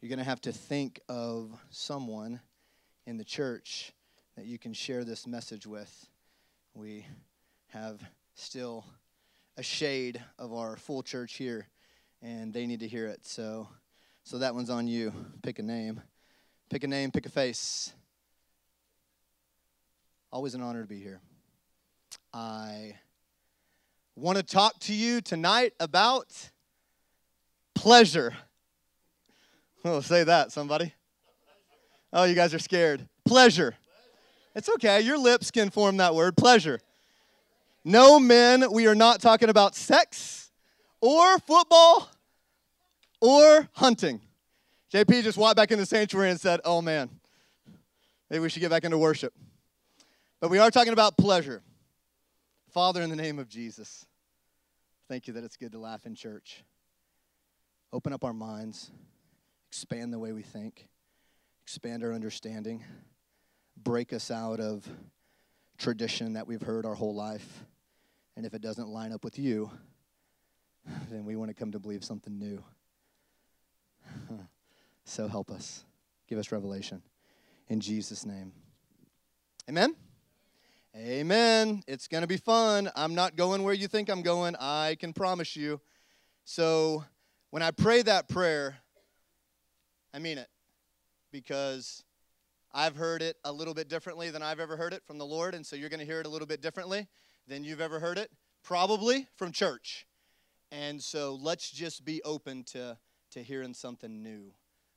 you're going to have to think of someone in the church that you can share this message with. We have still a shade of our full church here, and they need to hear it. So, so that one's on you. Pick a name. Pick a name, pick a face. Always an honor to be here. I want to talk to you tonight about pleasure. Say that, somebody. Oh, you guys are scared. Pleasure. It's okay. Your lips can form that word. Pleasure. No, men, we are not talking about sex or football or hunting. JP just walked back in the sanctuary and said, Oh man, maybe we should get back into worship. But we are talking about pleasure. Father, in the name of Jesus, thank you that it's good to laugh in church. Open up our minds, expand the way we think, expand our understanding, break us out of tradition that we've heard our whole life. And if it doesn't line up with you, then we want to come to believe something new. So help us. Give us revelation. In Jesus' name. Amen? Amen. It's going to be fun. I'm not going where you think I'm going. I can promise you. So when I pray that prayer, I mean it because I've heard it a little bit differently than I've ever heard it from the Lord. And so you're going to hear it a little bit differently than you've ever heard it, probably from church. And so let's just be open to, to hearing something new.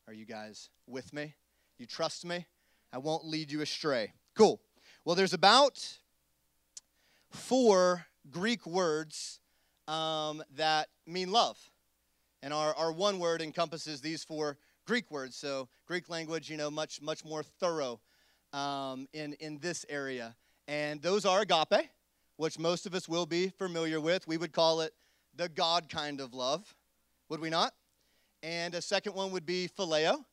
Are you guys with me? You trust me? I won't lead you astray. Cool. Well, there's about four Greek words um, that mean love. And our, our one word encompasses these four Greek words. So, Greek language, you know, much, much more thorough um, in, in this area. And those are agape, which most of us will be familiar with. We would call it the God kind of love, would we not? And a second one would be phileo,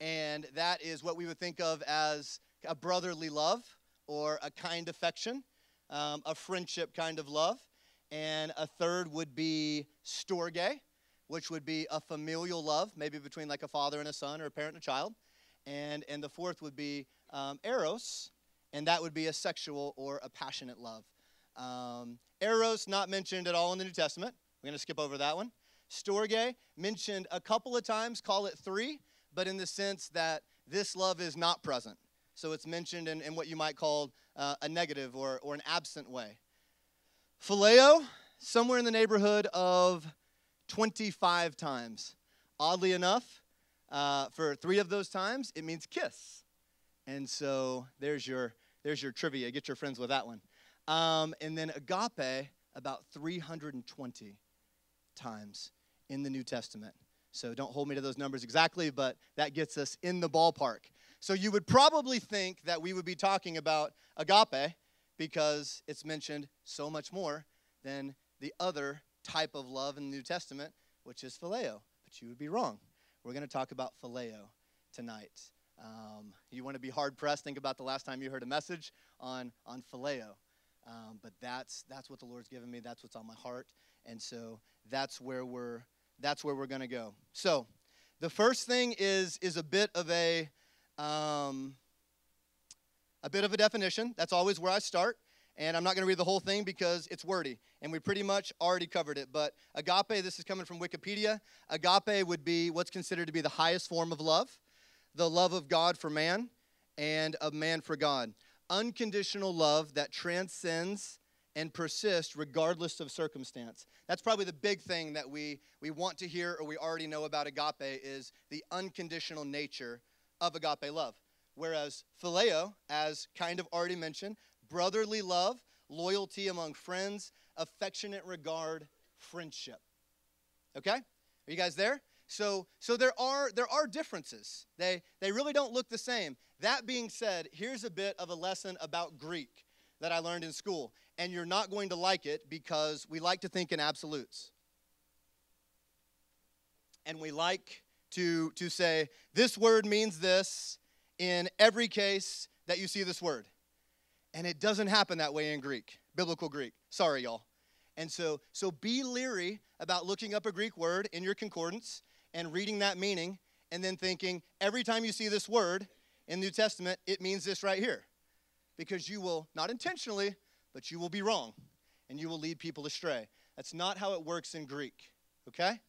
and that is what we would think of as a brotherly love or a kind affection, um, a friendship kind of love. And a third would be storge, which would be a familial love, maybe between like a father and a son or a parent and a child. And, and the fourth would be um, eros, and that would be a sexual or a passionate love. Um, eros, not mentioned at all in the New Testament. We're going to skip over that one. Storge, mentioned a couple of times, call it three, but in the sense that this love is not present. So it's mentioned in, in what you might call uh, a negative or, or an absent way. Phileo, somewhere in the neighborhood of 25 times. Oddly enough, uh, for three of those times, it means kiss. And so there's your, there's your trivia. Get your friends with that one. Um, and then agape, about 320 times in the New Testament. So don't hold me to those numbers exactly, but that gets us in the ballpark. So you would probably think that we would be talking about agape because it's mentioned so much more than the other type of love in the New Testament, which is phileo. But you would be wrong. We're going to talk about phileo tonight. Um, you want to be hard pressed? Think about the last time you heard a message on on phileo. Um, but that's that's what the Lord's given me. That's what's on my heart, and so that's where we're that's where we're going to go. So, the first thing is is a bit of a um, a bit of a definition. That's always where I start. And I'm not going to read the whole thing because it's wordy, and we pretty much already covered it. But agape, this is coming from Wikipedia. Agape would be what's considered to be the highest form of love, the love of God for man, and of man for God. Unconditional love that transcends and persist regardless of circumstance. That's probably the big thing that we, we want to hear or we already know about agape is the unconditional nature of agape love. Whereas phileo, as kind of already mentioned, brotherly love, loyalty among friends, affectionate regard, friendship. Okay? Are you guys there? So, so there are there are differences. They they really don't look the same. That being said, here's a bit of a lesson about Greek that I learned in school and you're not going to like it because we like to think in absolutes. And we like to, to say, this word means this in every case that you see this word. And it doesn't happen that way in Greek, biblical Greek. Sorry, y'all. And so, so be leery about looking up a Greek word in your concordance and reading that meaning and then thinking every time you see this word in the New Testament, it means this right here. Because you will, not intentionally, but you will be wrong and you will lead people astray. That's not how it works in Greek, okay?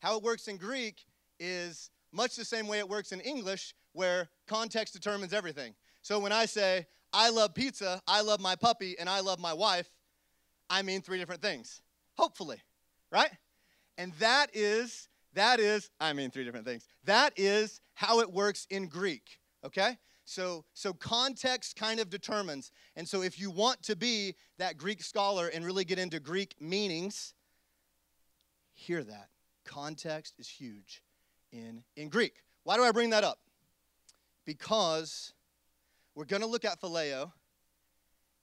How it works in Greek is much the same way it works in English, where context determines everything. So when I say, I love pizza, I love my puppy, and I love my wife, I mean three different things. Hopefully, right? And that is, that is, I mean three different things. That is how it works in Greek, okay? So, so context kind of determines. And so if you want to be that Greek scholar and really get into Greek meanings, hear that. Context is huge in, in Greek. Why do I bring that up? Because we're going to look at phileo,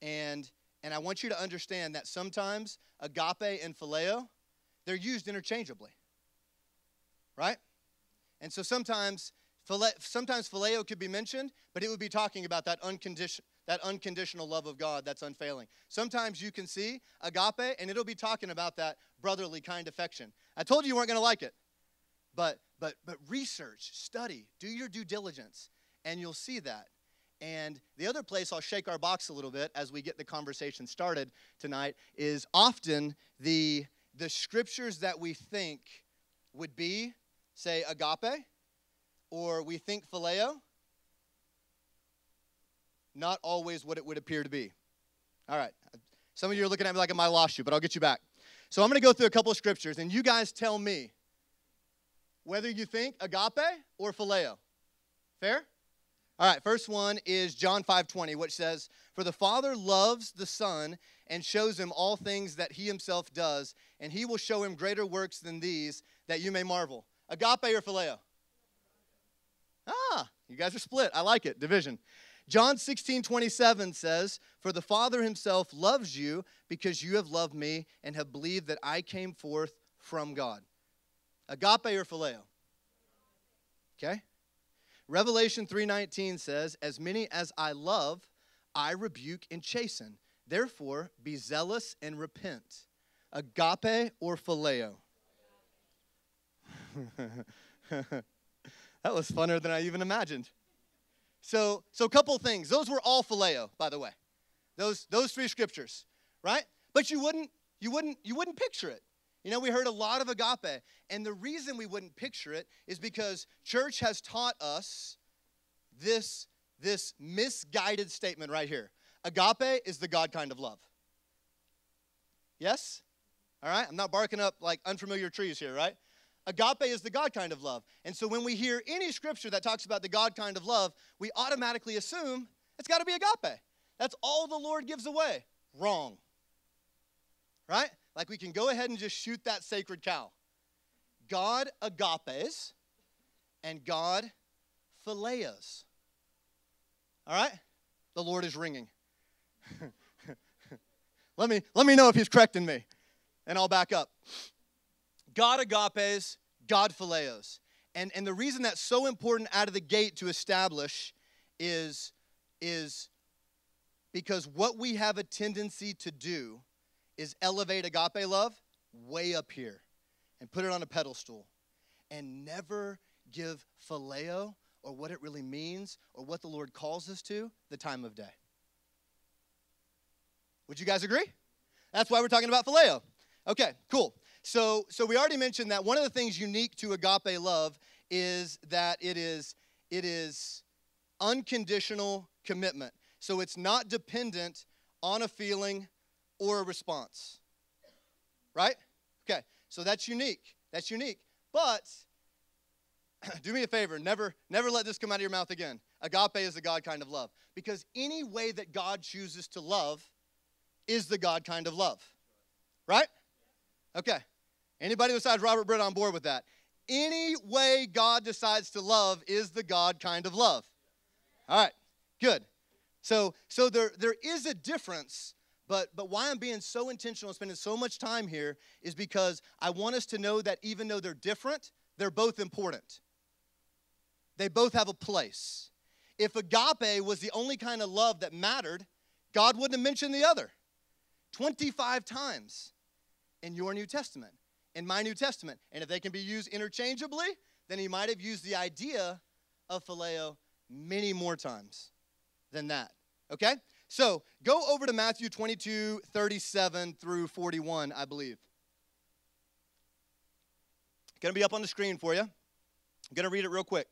and, and I want you to understand that sometimes agape and phileo, they're used interchangeably, right? And so sometimes sometimes phileo could be mentioned, but it would be talking about that, uncondition, that unconditional love of God that's unfailing. Sometimes you can see agape, and it'll be talking about that brotherly kind affection. I told you you weren't going to like it, but but but research, study, do your due diligence, and you'll see that. And the other place I'll shake our box a little bit as we get the conversation started tonight is often the the scriptures that we think would be, say, agape, or we think phileo, not always what it would appear to be. All right. Some of you are looking at me like I lost you, but I'll get you back. So I'm going to go through a couple of scriptures, and you guys tell me whether you think agape or phileo. Fair? All right, first one is John 5:20, which says, "For the Father loves the Son and shows him all things that he himself does, and he will show him greater works than these that you may marvel." Agape or phileo? Ah, you guys are split. I like it. Division. John 16, 27 says, For the Father himself loves you because you have loved me and have believed that I came forth from God. Agape or phileo? Okay. Revelation 3:19 says, "As many as I love, I rebuke and chasten. Therefore, be zealous and repent." Agape or phileo? That was funner than I even imagined. So, so a couple things. Those were all phileo, by the way. Those those three scriptures, right? But you wouldn't you wouldn't you wouldn't picture it. You know, we heard a lot of agape, and the reason we wouldn't picture it is because church has taught us this this misguided statement right here. Agape is the God kind of love. Yes? All right? I'm not barking up like unfamiliar trees here, right? Agape is the God kind of love. And so when we hear any scripture that talks about the God kind of love, we automatically assume it's got to be agape. That's all the Lord gives away. Wrong. Right? Like we can go ahead and just shoot that sacred cow. God agapes and God phileos. All right? The Lord is ringing. let me let me know if he's correcting me and I'll back up. God agapes, God phileos. And, and the reason that's so important out of the gate to establish is, is because what we have a tendency to do is elevate agape love way up here and put it on a pedestal and never give phileo or what it really means or what the Lord calls us to the time of day. Would you guys agree? That's why we're talking about phileo. Okay, cool. So, so we already mentioned that one of the things unique to agape love is that it is it is unconditional commitment. So it's not dependent on a feeling or a response. Right? Okay. So that's unique. That's unique. But do me a favor, never never let this come out of your mouth again. Agape is the God kind of love because any way that God chooses to love is the God kind of love. Right? Okay. Anybody besides Robert Britt on board with that? Any way God decides to love is the God kind of love. All right, good. So, so there, there is a difference, but, but why I'm being so intentional, and spending so much time here, is because I want us to know that even though they're different, they're both important. They both have a place. If agape was the only kind of love that mattered, God wouldn't have mentioned the other 25 times in your New Testament in my New Testament. And if they can be used interchangeably, then he might have used the idea of phileo many more times than that. Okay? So go over to Matthew 22, 37 through 41, I believe. Gonna be up on the screen for you. I'm gonna read it real quick.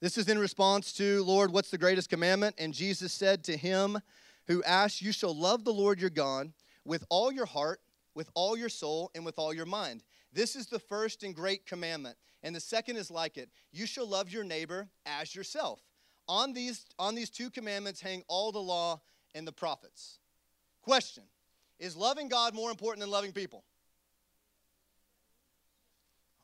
This is in response to, Lord, what's the greatest commandment? And Jesus said to him who asked, You shall love the Lord your God with all your heart, with all your soul, and with all your mind. This is the first and great commandment. And the second is like it you shall love your neighbor as yourself. On these, on these two commandments hang all the law and the prophets. Question Is loving God more important than loving people?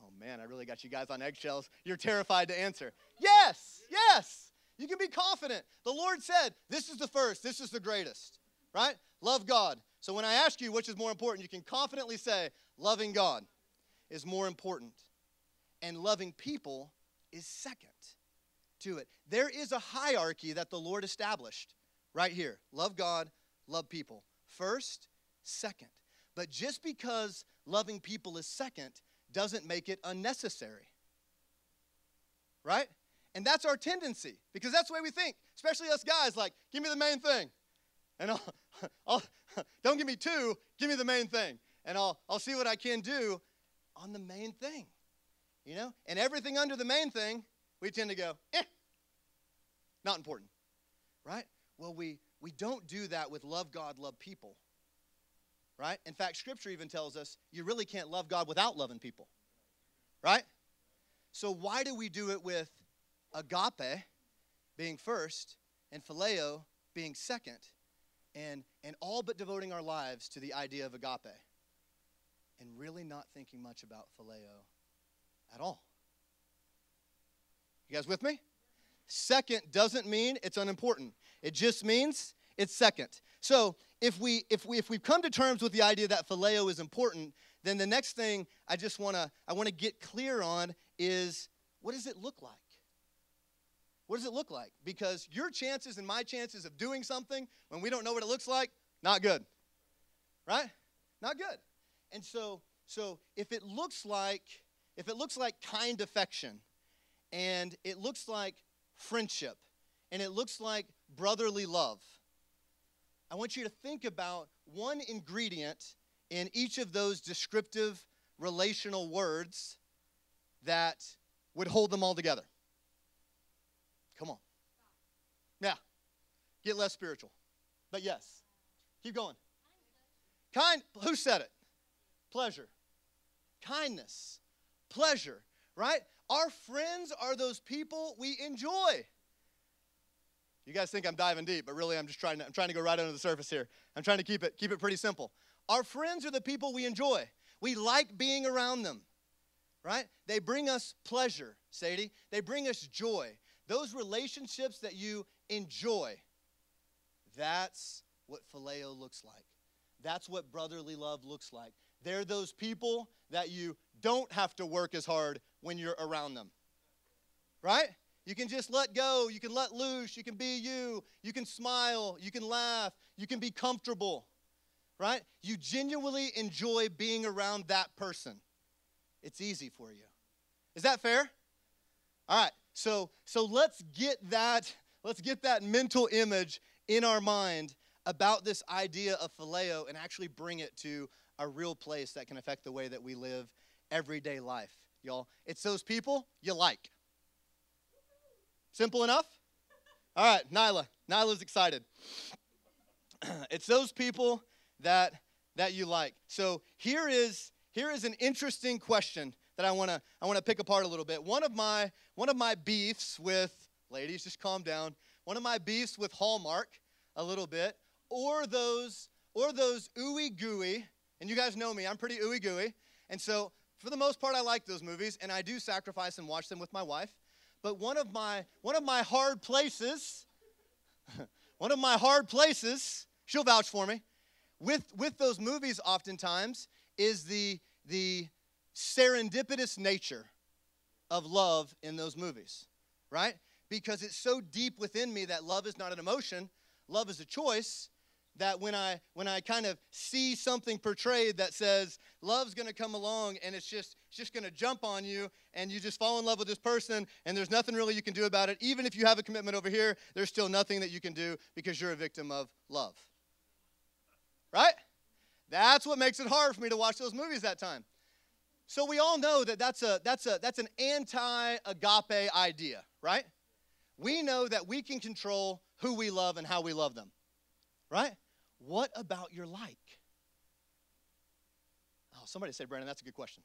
Oh man, I really got you guys on eggshells. You're terrified to answer. Yes, yes. You can be confident. The Lord said, This is the first, this is the greatest, right? Love God. So when I ask you which is more important, you can confidently say, Loving God is more important. And loving people is second to it. There is a hierarchy that the Lord established right here love God, love people. First, second. But just because loving people is second doesn't make it unnecessary. Right? And that's our tendency because that's the way we think, especially us guys like, give me the main thing. And I'll, I'll don't give me two, give me the main thing. And I'll, I'll see what I can do on the main thing. You know? And everything under the main thing, we tend to go, eh, not important. Right? Well, we, we don't do that with love God, love people. Right? In fact, Scripture even tells us you really can't love God without loving people. Right? So, why do we do it with agape being first and phileo being second and, and all but devoting our lives to the idea of agape and really not thinking much about phileo at all? You guys with me? Second doesn't mean it's unimportant. It just means it's second. So if we if we if we've come to terms with the idea that phileo is important, then the next thing I just wanna I wanna get clear on is what does it look like? What does it look like? Because your chances and my chances of doing something when we don't know what it looks like, not good. Right? Not good. And so so if it looks like if it looks like kind affection and it looks like friendship, and it looks like brotherly love. I want you to think about one ingredient in each of those descriptive relational words that would hold them all together. Come on. Yeah. Get less spiritual. But yes. Keep going. Kind, who said it? Pleasure. Kindness. Pleasure, right? Our friends are those people we enjoy. You guys think I'm diving deep, but really I'm just trying to, I'm trying to go right under the surface here. I'm trying to keep it, keep it pretty simple. Our friends are the people we enjoy. We like being around them, right? They bring us pleasure, Sadie. They bring us joy. Those relationships that you enjoy, that's what phileo looks like. That's what brotherly love looks like. They're those people that you don't have to work as hard when you're around them. Right? You can just let go. You can let loose. You can be you. You can smile. You can laugh. You can be comfortable. Right? You genuinely enjoy being around that person. It's easy for you. Is that fair? All right. So so let's get that let's get that mental image in our mind about this idea of phileo and actually bring it to a real place that can affect the way that we live everyday life, y'all. It's those people you like. Simple enough? All right, Nyla. Nyla's excited. it's those people that that you like. So here is here is an interesting question that I want to I want to pick apart a little bit. One of my one of my beefs with ladies, just calm down. One of my beefs with Hallmark a little bit, or those or those ooey gooey, and you guys know me, I'm pretty ooey gooey, and so for the most part, I like those movies, and I do sacrifice and watch them with my wife. But one of my one of my hard places, one of my hard places, she'll vouch for me, with with those movies oftentimes is the the serendipitous nature of love in those movies, right? Because it's so deep within me that love is not an emotion, love is a choice, that when I when I kind of see something portrayed that says love's going to come along and it's just it's just going to jump on you and you just fall in love with this person and there's nothing really you can do about it even if you have a commitment over here there's still nothing that you can do because you're a victim of love. Right? That's what makes it hard for me to watch those movies that time. So we all know that that's a that's a that's an anti-agape idea, right? We know that we can control who we love and how we love them. Right? What about your like? Oh, somebody said, Brandon, that's a good question.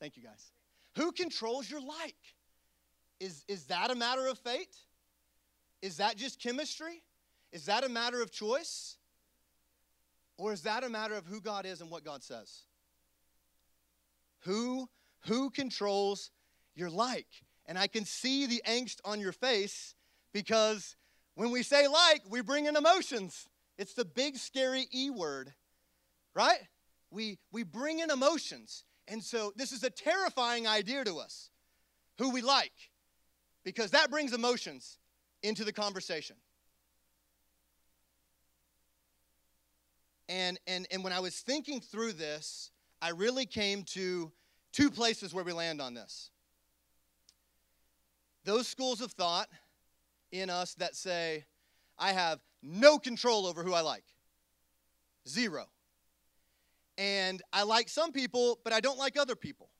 Thank you, guys. Who controls your like? Is, is that a matter of fate? Is that just chemistry? Is that a matter of choice? Or is that a matter of who God is and what God says? Who, who controls your like? And I can see the angst on your face because when we say like, we bring in emotions. It's the big, scary E word, right? We, we bring in emotions. And so this is a terrifying idea to us who we like, because that brings emotions into the conversation. And, and, and when I was thinking through this, I really came to two places where we land on this. Those schools of thought in us that say, I have no control over who I like. Zero. And I like some people, but I don't like other people.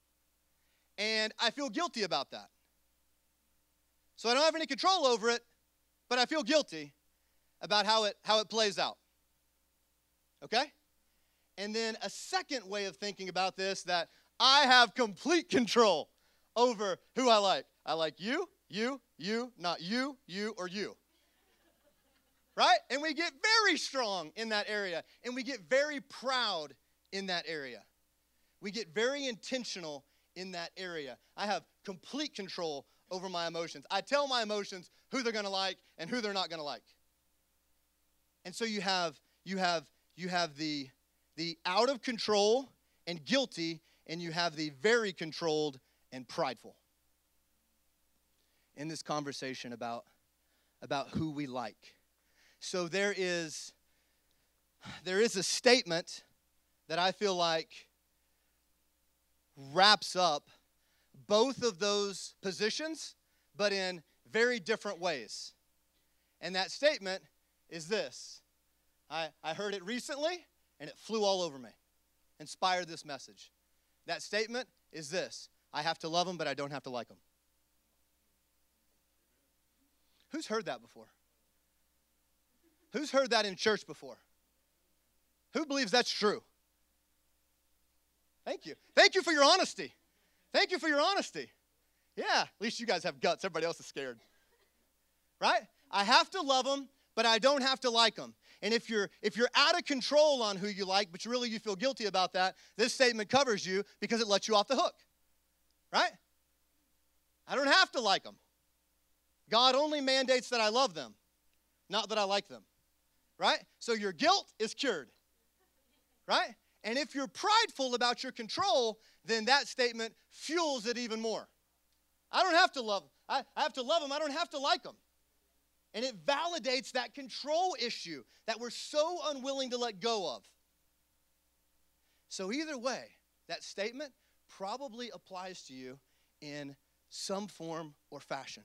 And I feel guilty about that. So I don't have any control over it, but I feel guilty about how it, how it plays out. Okay? And then a second way of thinking about this that I have complete control over who I like. I like you, you, you, not you, you, or you. Right? And we get very strong in that area, and we get very proud in that area. We get very intentional in that area. I have complete control over my emotions. I tell my emotions who they're going to like and who they're not going to like. And so you have you have you have the the out of control and guilty and you have the very controlled and prideful in this conversation about, about who we like. So there is, there is a statement that I feel like wraps up both of those positions, but in very different ways. And that statement is this I, I heard it recently and it flew all over me, inspired this message. That statement is this I have to love them, but I don't have to like them. Who's heard that before? Who's heard that in church before? Who believes that's true? Thank you. Thank you for your honesty. Thank you for your honesty. Yeah, at least you guys have guts. Everybody else is scared. Right? I have to love them, but I don't have to like them. And if you're if you're out of control on who you like, but really you feel guilty about that, this statement covers you because it lets you off the hook. Right? I don't have to like them. God only mandates that I love them, not that I like them. Right? So your guilt is cured. Right? And if you're prideful about your control, then that statement fuels it even more. I don't have to love I, I have to love them, I don't have to like them. And it validates that control issue that we're so unwilling to let go of. So, either way, that statement probably applies to you in some form or fashion.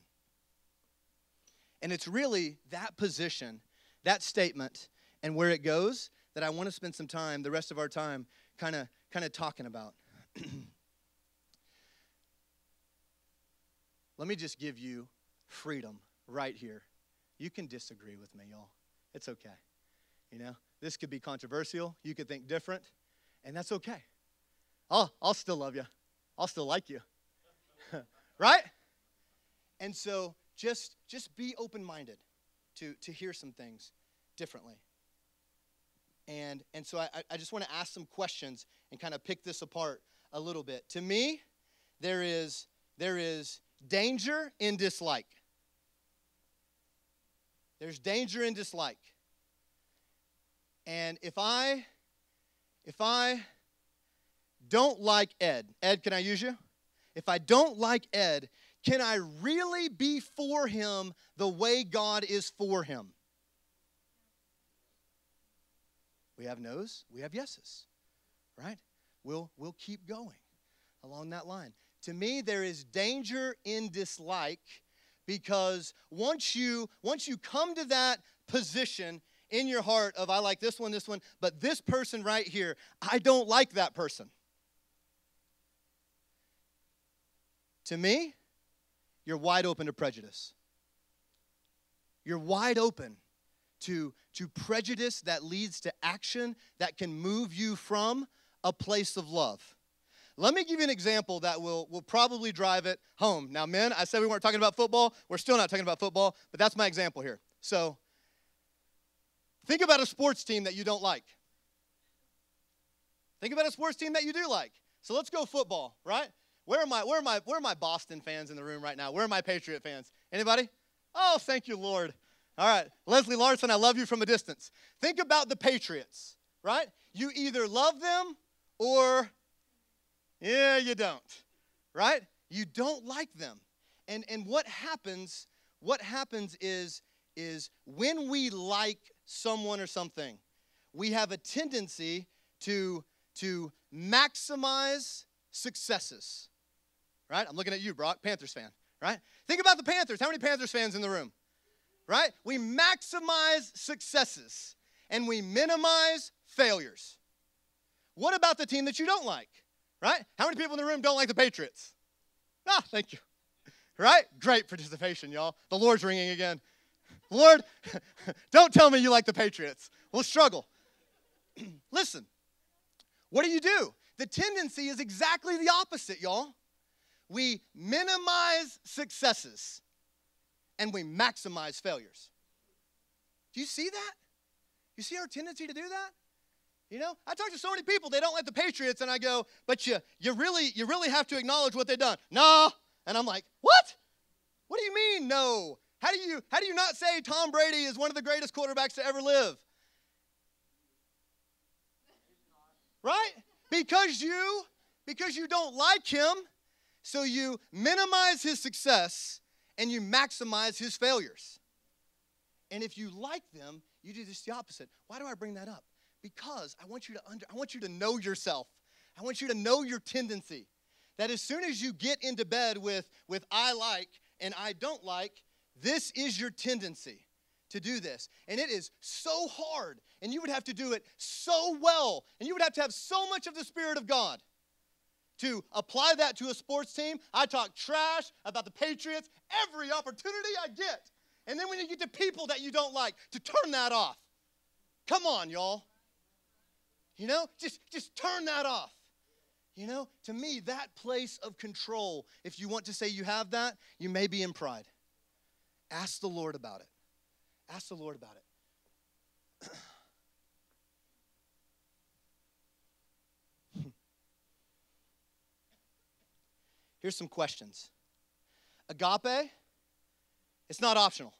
And it's really that position, that statement, and where it goes that I want to spend some time, the rest of our time, kind of kind of talking about. Let me just give you freedom right here. You can disagree with me, y'all. It's okay. You know, this could be controversial. You could think different, and that's okay. I'll, I'll still love you. I'll still like you. right? And so just, just be open minded to, to hear some things differently. And, and so I, I just want to ask some questions and kind of pick this apart a little bit. To me, there is, there is danger in dislike. There's danger in dislike. And if I if I don't like Ed, Ed, can I use you? If I don't like Ed, can I really be for him the way God is for him? We have no's, we have yeses, right? We'll, we'll keep going along that line. To me, there is danger in dislike because once you once you come to that position in your heart of I like this one, this one, but this person right here, I don't like that person. To me, you're wide open to prejudice. You're wide open to, to prejudice that leads to action that can move you from a place of love. Let me give you an example that will, will probably drive it home. Now, men, I said we weren't talking about football. We're still not talking about football, but that's my example here. So, think about a sports team that you don't like. Think about a sports team that you do like. So let's go football, right? Where are my where are my where are my Boston fans in the room right now? Where are my Patriot fans? Anybody? Oh, thank you, Lord. All right, Leslie Larson, I love you from a distance. Think about the Patriots, right? You either love them or yeah, you don't. Right? You don't like them. And and what happens what happens is is when we like someone or something, we have a tendency to to maximize successes. Right? I'm looking at you, Brock, Panthers fan, right? Think about the Panthers. How many Panthers fans in the room? Right? We maximize successes and we minimize failures. What about the team that you don't like? Right? How many people in the room don't like the Patriots? Ah, thank you. Right? Great participation, y'all. The Lord's ringing again. Lord, don't tell me you like the Patriots. We'll struggle. Listen, what do you do? The tendency is exactly the opposite, y'all. We minimize successes and we maximize failures. Do you see that? You see our tendency to do that? You know, I talk to so many people, they don't like the Patriots, and I go, but you you really you really have to acknowledge what they've done. No. And I'm like, what? What do you mean, no? How do you how do you not say Tom Brady is one of the greatest quarterbacks to ever live? Right? Because you because you don't like him, so you minimize his success and you maximize his failures. And if you like them, you do just the opposite. Why do I bring that up? Because I want you to under, I want you to know yourself. I want you to know your tendency. That as soon as you get into bed with, with I like and I don't like, this is your tendency to do this. And it is so hard, and you would have to do it so well, and you would have to have so much of the Spirit of God to apply that to a sports team. I talk trash about the Patriots every opportunity I get. And then when you get to people that you don't like, to turn that off. Come on, y'all. You know, just just turn that off. You know, to me, that place of control, if you want to say you have that, you may be in pride. Ask the Lord about it. Ask the Lord about it. Here's some questions. Agape, it's not optional.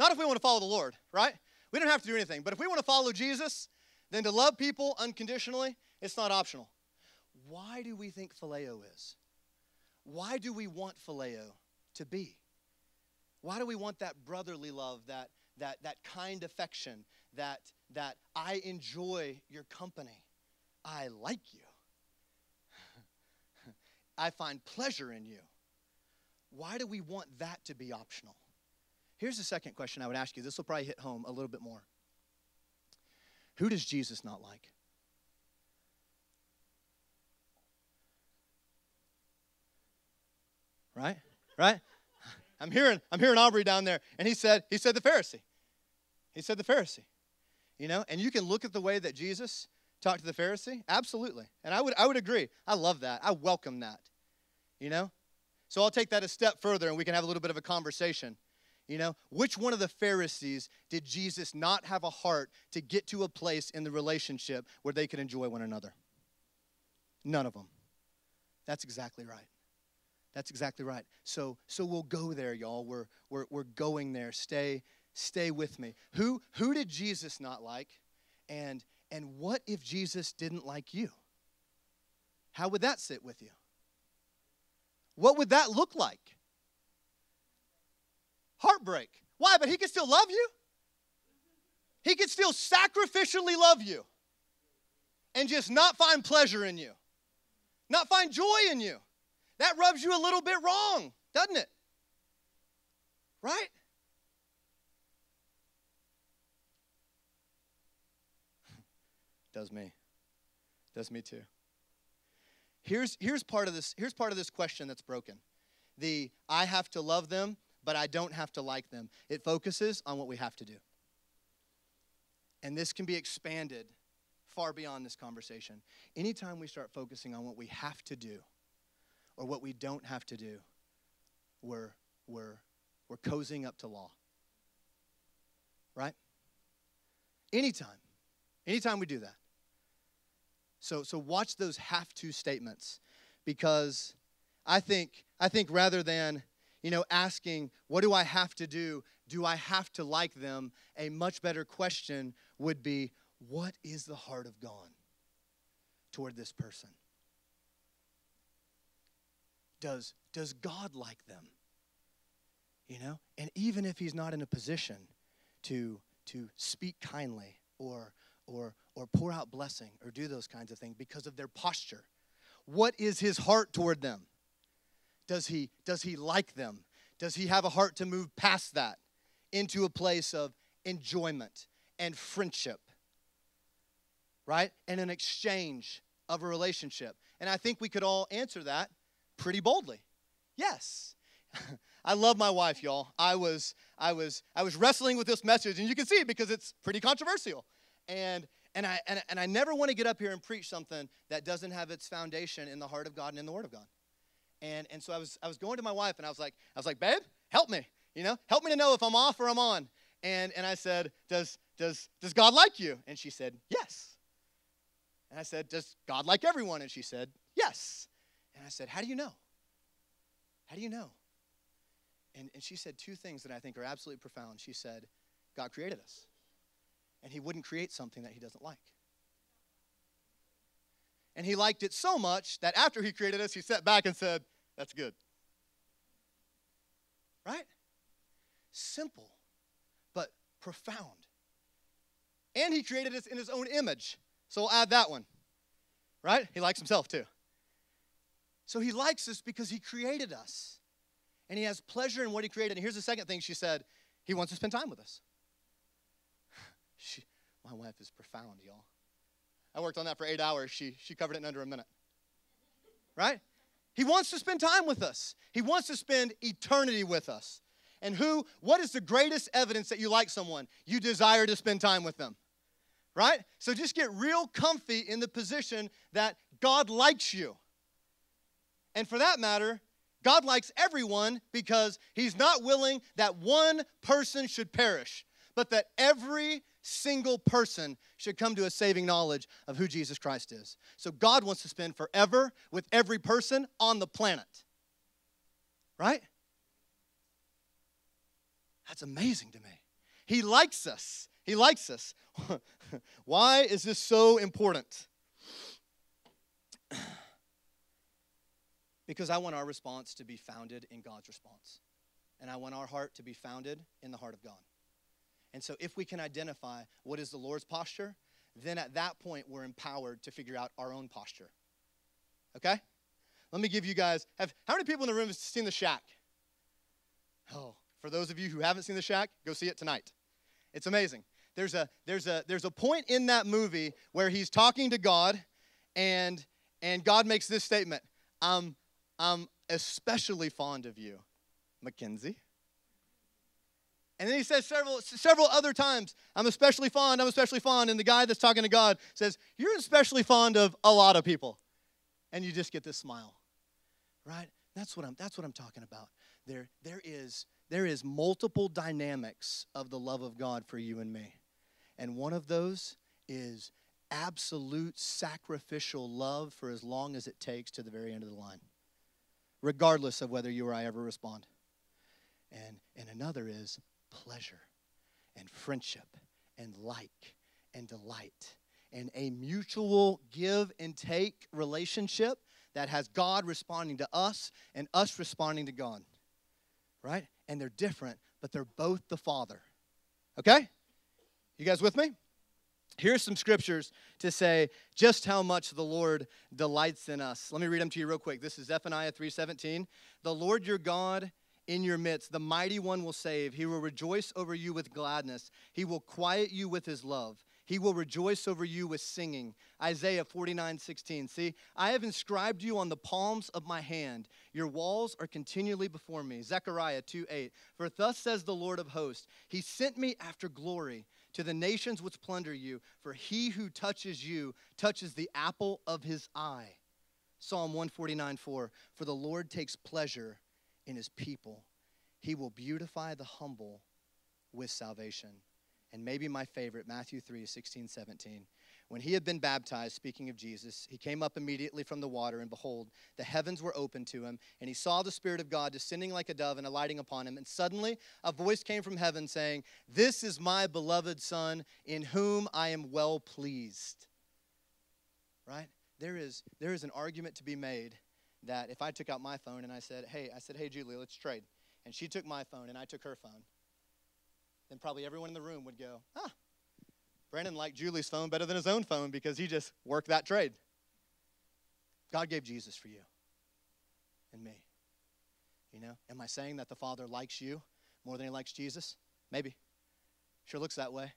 Not if we want to follow the Lord, right? We don't have to do anything. But if we want to follow Jesus, then to love people unconditionally, it's not optional. Why do we think phileo is? Why do we want phileo to be? Why do we want that brotherly love, that, that, that kind affection, that, that I enjoy your company? I like you. I find pleasure in you. Why do we want that to be optional? Here's the second question I would ask you. This will probably hit home a little bit more. Who does Jesus not like? Right? Right? I'm hearing, I'm hearing Aubrey down there, and he said, he said the Pharisee. He said the Pharisee. You know, and you can look at the way that Jesus talked to the Pharisee. Absolutely. And I would I would agree. I love that. I welcome that. You know? So I'll take that a step further and we can have a little bit of a conversation. You know, which one of the Pharisees did Jesus not have a heart to get to a place in the relationship where they could enjoy one another? None of them. That's exactly right. That's exactly right. So, so we'll go there, y'all. We're, we're, we're going there. Stay, stay with me. Who, who did Jesus not like? And, and what if Jesus didn't like you? How would that sit with you? What would that look like? Heartbreak. Why? But he can still love you. He can still sacrificially love you. and just not find pleasure in you, not find joy in you. That rubs you a little bit wrong, doesn't it? Right? Does me. Does me too. Here's, here's, part of this, here's part of this question that's broken. The I have to love them, but I don't have to like them. It focuses on what we have to do. And this can be expanded far beyond this conversation. Anytime we start focusing on what we have to do or what we don't have to do, we're, we're, we're cozying up to law. Right? Anytime. Anytime we do that. So, so watch those have to statements because I think, I think rather than, you know, asking, what do I have to do? Do I have to like them? A much better question would be, what is the heart of God toward this person? Does, does God like them? You know? And even if he's not in a position to, to speak kindly or, or, or pour out blessing or do those kinds of things because of their posture. What is his heart toward them? Does he, does he like them? Does he have a heart to move past that into a place of enjoyment and friendship? Right? And an exchange of a relationship. And I think we could all answer that pretty boldly. Yes. I love my wife, y'all. I was I was I was wrestling with this message and you can see it because it's pretty controversial and and I and, and I never want to get up here and preach something that doesn't have its foundation in the heart of God and in the Word of God. And and so I was I was going to my wife and I was like I was like, babe, help me, you know, help me to know if I'm off or I'm on. And and I said, does does does God like you? And she said, yes. And I said, does God like everyone? And she said, yes. And I said, how do you know? How do you know? And, and she said two things that I think are absolutely profound. She said, God created us and he wouldn't create something that he doesn't like. And he liked it so much that after he created us, he sat back and said, That's good. Right? Simple, but profound. And he created us in his own image. So we'll add that one. Right? He likes himself too. So he likes us because he created us. And he has pleasure in what he created. And here's the second thing she said he wants to spend time with us. She, my wife is profound, y'all. I worked on that for eight hours. She, she covered it in under a minute. Right? He wants to spend time with us, He wants to spend eternity with us. And who, what is the greatest evidence that you like someone? You desire to spend time with them. Right? So just get real comfy in the position that God likes you. And for that matter, God likes everyone because He's not willing that one person should perish, but that every single person should come to a saving knowledge of who Jesus Christ is. So God wants to spend forever with every person on the planet. Right? That's amazing to me. He likes us. He likes us. Why is this so important? because I want our response to be founded in God's response. And I want our heart to be founded in the heart of God. And so, if we can identify what is the Lord's posture, then at that point we're empowered to figure out our own posture. Okay? Let me give you guys have how many people in the room have seen The Shack? Oh, for those of you who haven't seen The Shack, go see it tonight. It's amazing. There's a there's a there's a point in that movie where he's talking to God and and God makes this statement. I'm I'm especially fond of you, Mackenzie. And then he says several, several other times, I'm especially fond, I'm especially fond. And the guy that's talking to God says, You're especially fond of a lot of people. And you just get this smile. Right? That's what I'm, that's what I'm talking about. There, there, is, there is multiple dynamics of the love of God for you and me. And one of those is absolute sacrificial love for as long as it takes to the very end of the line, regardless of whether you or I ever respond. And, and another is pleasure and friendship and like and delight and a mutual give and take relationship that has God responding to us and us responding to God. Right? And they're different, but they're both the Father. Okay? You guys with me? Here's some scriptures to say just how much the Lord delights in us. Let me read them to you real quick. This is Zephaniah 3:17. The Lord your God in your midst, the mighty one will save. He will rejoice over you with gladness. He will quiet you with his love. He will rejoice over you with singing. Isaiah 49, 16. See, I have inscribed you on the palms of my hand. Your walls are continually before me. Zechariah 2, 8. For thus says the Lord of hosts, He sent me after glory to the nations which plunder you, for he who touches you touches the apple of his eye. Psalm 149, 4. For the Lord takes pleasure in his people. He will beautify the humble with salvation and maybe my favorite, Matthew 3 16, 17. When he had been baptized, speaking of Jesus, he came up immediately from the water, and behold, the heavens were opened to him, and he saw the Spirit of God descending like a dove and alighting upon him. And suddenly a voice came from heaven saying, This is my beloved Son, in whom I am well pleased. Right? There is, there is an argument to be made that if I took out my phone and I said, Hey, I said, Hey, Julie, let's trade. And she took my phone and I took her phone then probably everyone in the room would go, ah, Brandon liked Julie's phone better than his own phone because he just worked that trade. God gave Jesus for you and me. You know, am I saying that the Father likes you more than he likes Jesus? Maybe. Sure looks that way.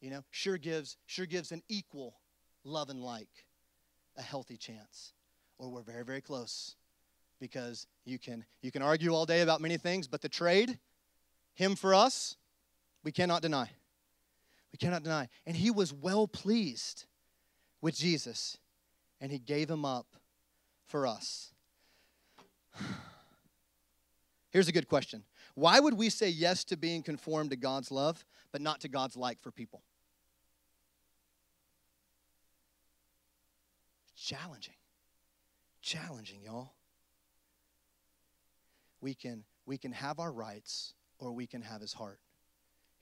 You know, sure gives sure gives an equal love and like a healthy chance. Or we're very very close because you can you can argue all day about many things, but the trade him for us we cannot deny. We cannot deny. And he was well pleased with Jesus, and he gave him up for us. Here's a good question Why would we say yes to being conformed to God's love, but not to God's like for people? Challenging. Challenging, y'all. We can, we can have our rights or we can have his heart.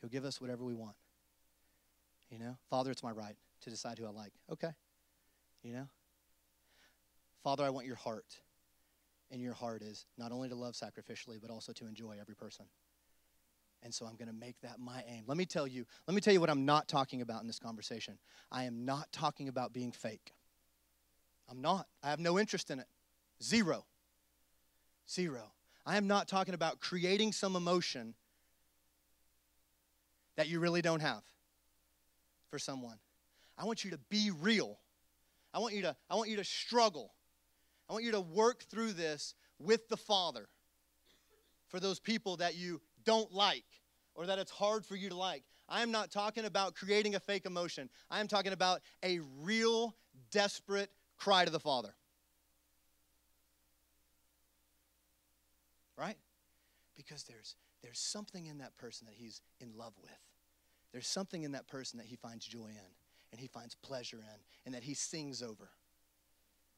He'll give us whatever we want. You know, Father, it's my right to decide who I like. Okay. You know? Father, I want your heart. And your heart is not only to love sacrificially, but also to enjoy every person. And so I'm going to make that my aim. Let me tell you, let me tell you what I'm not talking about in this conversation. I am not talking about being fake. I'm not. I have no interest in it. Zero. Zero. I am not talking about creating some emotion that you really don't have for someone. I want you to be real. I want you to I want you to struggle. I want you to work through this with the Father for those people that you don't like or that it's hard for you to like. I am not talking about creating a fake emotion. I am talking about a real desperate cry to the Father. Right? Because there's there's something in that person that he's in love with. There's something in that person that he finds joy in and he finds pleasure in and that he sings over.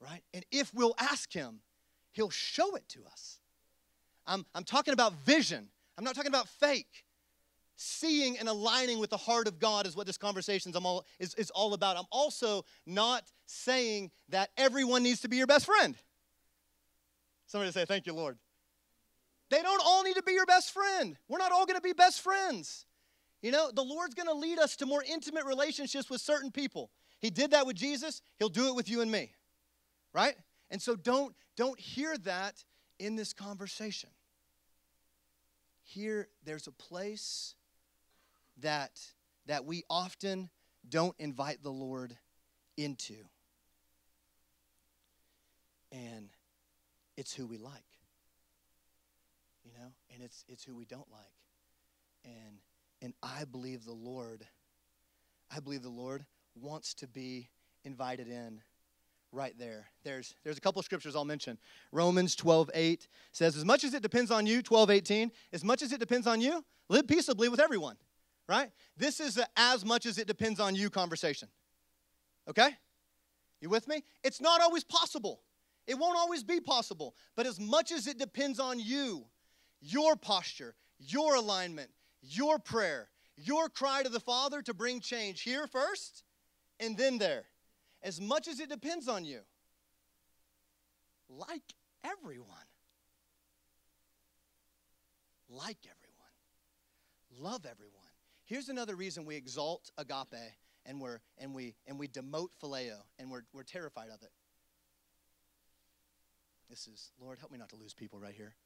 Right? And if we'll ask him, he'll show it to us. I'm, I'm talking about vision, I'm not talking about fake. Seeing and aligning with the heart of God is what this conversation is, is all about. I'm also not saying that everyone needs to be your best friend. Somebody say, Thank you, Lord. They don't all need to be your best friend. We're not all going to be best friends. You know, the Lord's going to lead us to more intimate relationships with certain people. He did that with Jesus, he'll do it with you and me. Right? And so don't don't hear that in this conversation. Here there's a place that that we often don't invite the Lord into. And it's who we like. You know, and it's it's who we don't like. And and I believe the Lord, I believe the Lord wants to be invited in right there. There's, there's a couple scriptures I'll mention. Romans 12, 8 says, As much as it depends on you, 12, 18, as much as it depends on you, live peaceably with everyone, right? This is as much as it depends on you conversation. Okay? You with me? It's not always possible. It won't always be possible. But as much as it depends on you, your posture, your alignment, your prayer, your cry to the Father to bring change here first and then there, as much as it depends on you. Like everyone. Like everyone. Love everyone. Here's another reason we exalt agape and we're and we and we demote phileo and we're we're terrified of it. This is Lord, help me not to lose people right here.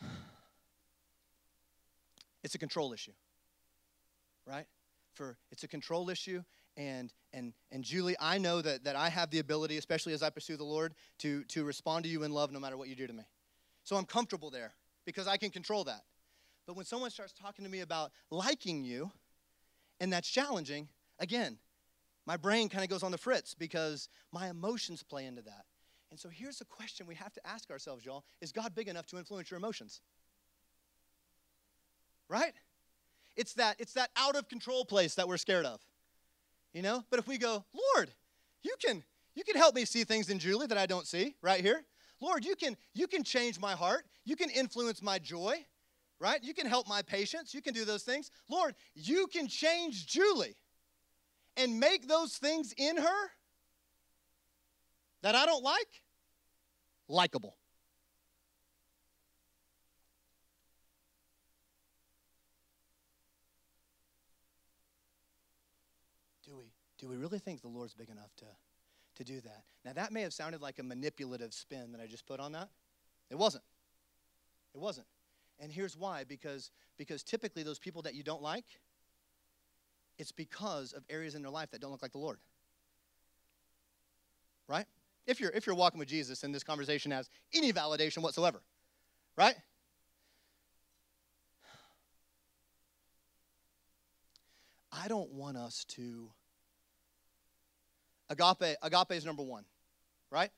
It's a control issue. Right? For it's a control issue and and and Julie, I know that that I have the ability, especially as I pursue the Lord, to to respond to you in love no matter what you do to me. So I'm comfortable there because I can control that. But when someone starts talking to me about liking you, and that's challenging, again, my brain kind of goes on the fritz because my emotions play into that. And so here's the question we have to ask ourselves, y'all Is God big enough to influence your emotions? Right? It's that, it's that out of control place that we're scared of. You know? But if we go, Lord, you can, you can help me see things in Julie that I don't see right here. Lord, you can, you can change my heart. You can influence my joy, right? You can help my patience. You can do those things. Lord, you can change Julie and make those things in her that I don't like likable. Do we, do we really think the Lord's big enough to, to do that? Now, that may have sounded like a manipulative spin that I just put on that. It wasn't. It wasn't. And here's why because, because typically, those people that you don't like, it's because of areas in their life that don't look like the Lord. Right? If you're, if you're walking with Jesus and this conversation has any validation whatsoever. Right? I don't want us to. Agape, agape is number one, right?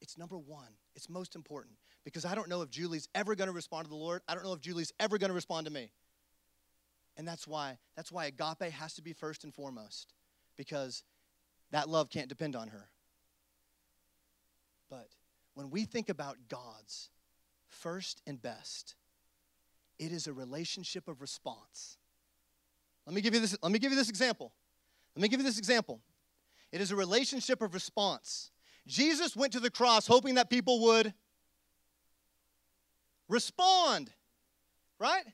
It's number one. It's most important because I don't know if Julie's ever going to respond to the Lord. I don't know if Julie's ever going to respond to me. And that's why that's why agape has to be first and foremost because that love can't depend on her. But when we think about God's first and best, it is a relationship of response. Let me give you this, let me give you this example. Let me give you this example. It is a relationship of response. Jesus went to the cross hoping that people would respond, right?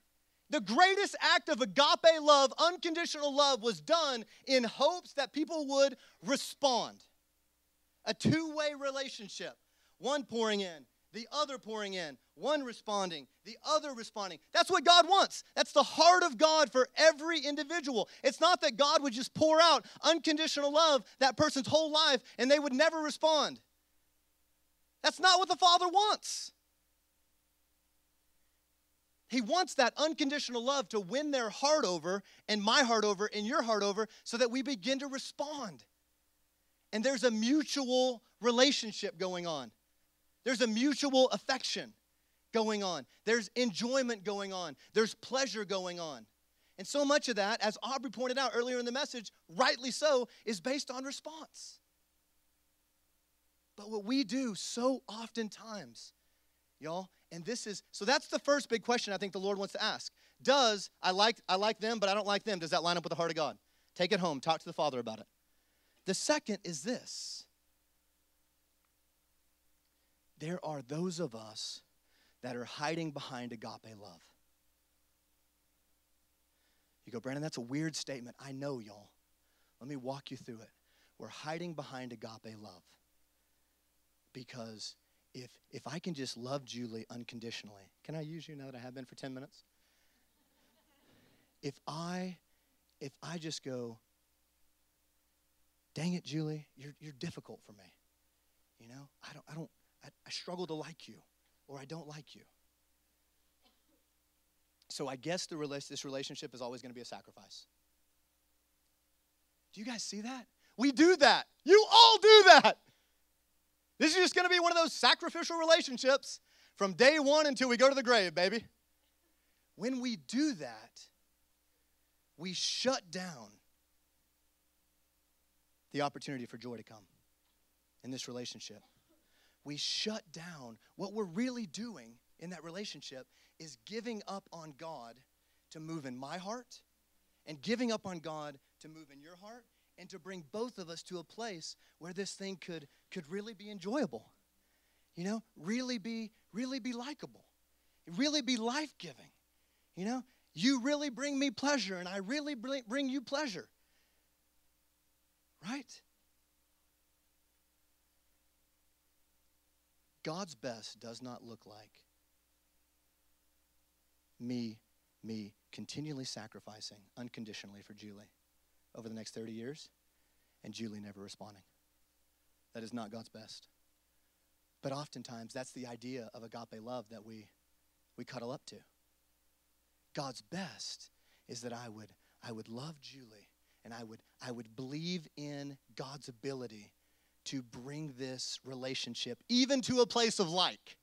The greatest act of agape love, unconditional love, was done in hopes that people would respond. A two way relationship, one pouring in, the other pouring in, one responding, the other responding. That's what God wants. That's the heart of God for every individual. It's not that God would just pour out unconditional love that person's whole life and they would never respond. That's not what the Father wants. He wants that unconditional love to win their heart over and my heart over and your heart over so that we begin to respond. And there's a mutual relationship going on. There's a mutual affection going on. There's enjoyment going on. There's pleasure going on. And so much of that, as Aubrey pointed out earlier in the message, rightly so, is based on response. But what we do so oftentimes, y'all, and this is so that's the first big question I think the Lord wants to ask. Does I like I like them, but I don't like them, does that line up with the heart of God? Take it home, talk to the Father about it. The second is this. There are those of us that are hiding behind agape love. You go, Brandon, that's a weird statement. I know, y'all. Let me walk you through it. We're hiding behind agape love because if if I can just love Julie unconditionally, can I use you now that I have been for 10 minutes? If I if I just go, dang it, Julie, you're you're difficult for me. You know, I don't I don't I, I struggle to like you, or I don't like you. So I guess the this relationship is always going to be a sacrifice. Do you guys see that? We do that. You all do that. This is just going to be one of those sacrificial relationships from day one until we go to the grave, baby. When we do that, we shut down the opportunity for joy to come in this relationship. We shut down what we're really doing in that relationship is giving up on God to move in my heart and giving up on God to move in your heart and to bring both of us to a place where this thing could could really be enjoyable. You know, really be really be likable. Really be life-giving. You know, you really bring me pleasure, and I really bring you pleasure. Right? God's best does not look like me, me continually sacrificing unconditionally for Julie over the next 30 years and Julie never responding. That is not God's best. But oftentimes, that's the idea of agape love that we, we cuddle up to. God's best is that I would, I would love Julie and I would, I would believe in God's ability to bring this relationship even to a place of like.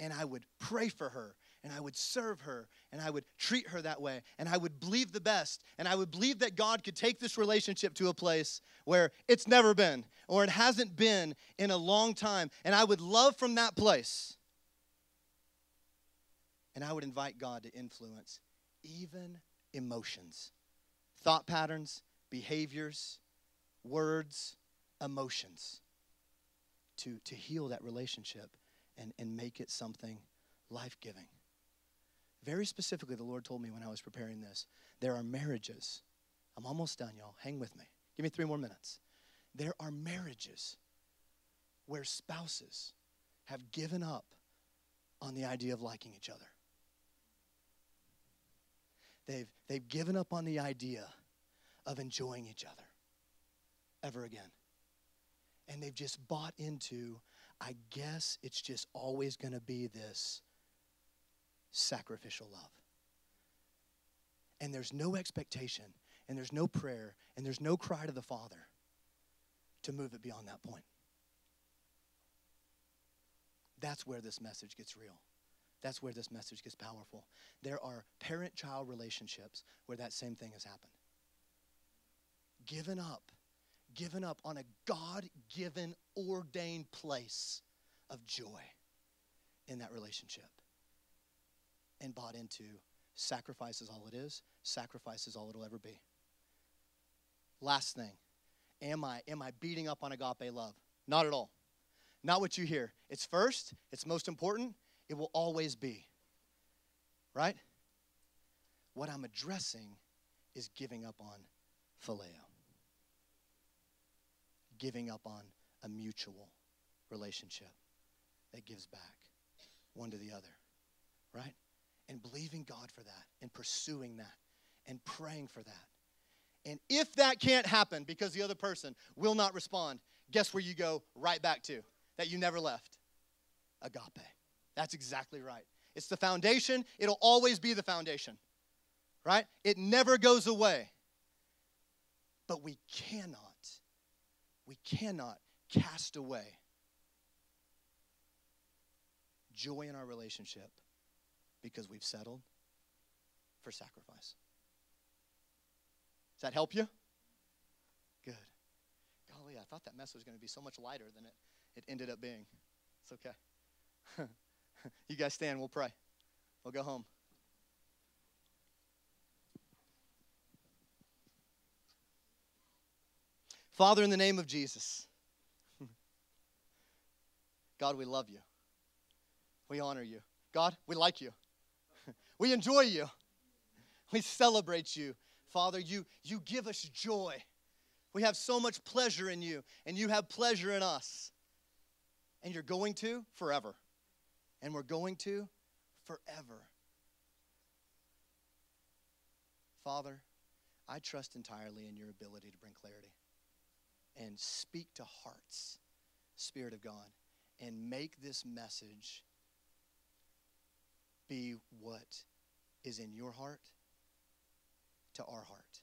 And I would pray for her and I would serve her and I would treat her that way and I would believe the best and I would believe that God could take this relationship to a place where it's never been or it hasn't been in a long time and I would love from that place. And I would invite God to influence even emotions, thought patterns, behaviors, words, emotions to, to heal that relationship and, and make it something life giving. Very specifically, the Lord told me when I was preparing this there are marriages. I'm almost done, y'all. Hang with me. Give me three more minutes. There are marriages where spouses have given up on the idea of liking each other. They've, they've given up on the idea of enjoying each other ever again. And they've just bought into, I guess it's just always going to be this sacrificial love. And there's no expectation, and there's no prayer, and there's no cry to the Father to move it beyond that point. That's where this message gets real. That's where this message gets powerful. There are parent child relationships where that same thing has happened. Given up, given up on a God given, ordained place of joy in that relationship and bought into sacrifice is all it is, sacrifice is all it'll ever be. Last thing, am I am I beating up on agape love? Not at all. Not what you hear. It's first, it's most important, it will always be. Right? What I'm addressing is giving up on phileo. Giving up on a mutual relationship that gives back one to the other. Right? and believing God for that and pursuing that and praying for that. And if that can't happen because the other person will not respond, guess where you go right back to? That you never left agape. That's exactly right. It's the foundation, it'll always be the foundation, right? It never goes away. But we cannot, we cannot cast away joy in our relationship because we've settled for sacrifice. Does that help you? Good. Golly, I thought that message was going to be so much lighter than it, it ended up being. It's okay. you guys stand, we'll pray. We'll go home. Father, in the name of Jesus, God, we love you. We honor you. God, we like you. We enjoy you. We celebrate you. Father, you, you give us joy. We have so much pleasure in you, and you have pleasure in us. And you're going to forever. And we're going to forever. Father, I trust entirely in your ability to bring clarity and speak to hearts, Spirit of God, and make this message be what is in your heart to our heart.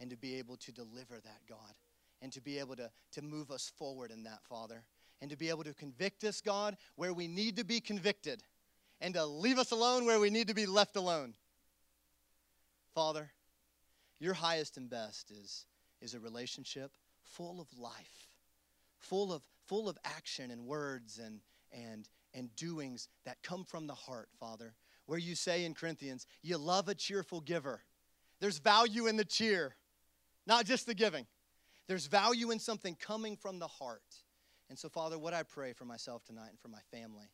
And to be able to deliver that, God, and to be able to, to move us forward in that, Father, and to be able to convict us, God, where we need to be convicted, and to leave us alone where we need to be left alone. Father, your highest and best is, is a relationship full of life, full of, full of action and words and, and, and doings that come from the heart, Father where you say in Corinthians, you love a cheerful giver. There's value in the cheer, not just the giving. There's value in something coming from the heart. And so, Father, what I pray for myself tonight and for my family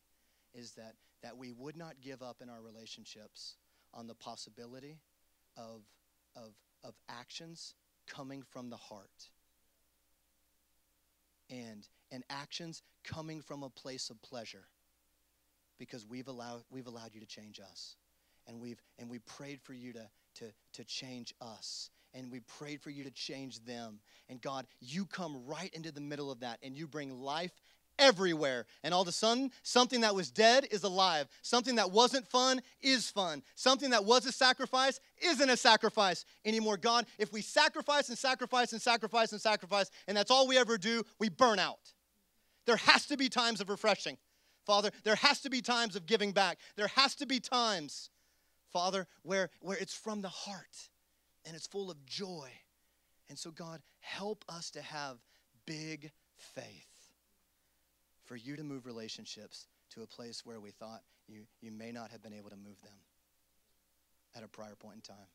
is that, that we would not give up in our relationships on the possibility of, of, of actions coming from the heart and, and actions coming from a place of pleasure. Because we've allowed, we've allowed you to change us. And we've and we prayed for you to to to change us. And we prayed for you to change them. And god you come right into the middle of that and you bring life everywhere. And all of a sudden something that was dead is alive. Something that wasn't fun is fun. Something that was a sacrifice isn't a sacrifice anymore. God if we sacrifice and sacrifice and sacrifice and sacrifice and that's all we ever do we burn out. There has to be times of refreshing. Father there has to be times of giving back. There has to be times Father, where, where it's from the heart and it's full of joy. And so, God, help us to have big faith for you to move relationships to a place where we thought you, you may not have been able to move them at a prior point in time.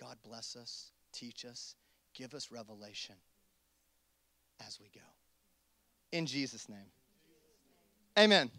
God, bless us, teach us, give us revelation as we go. In Jesus' name. Amen.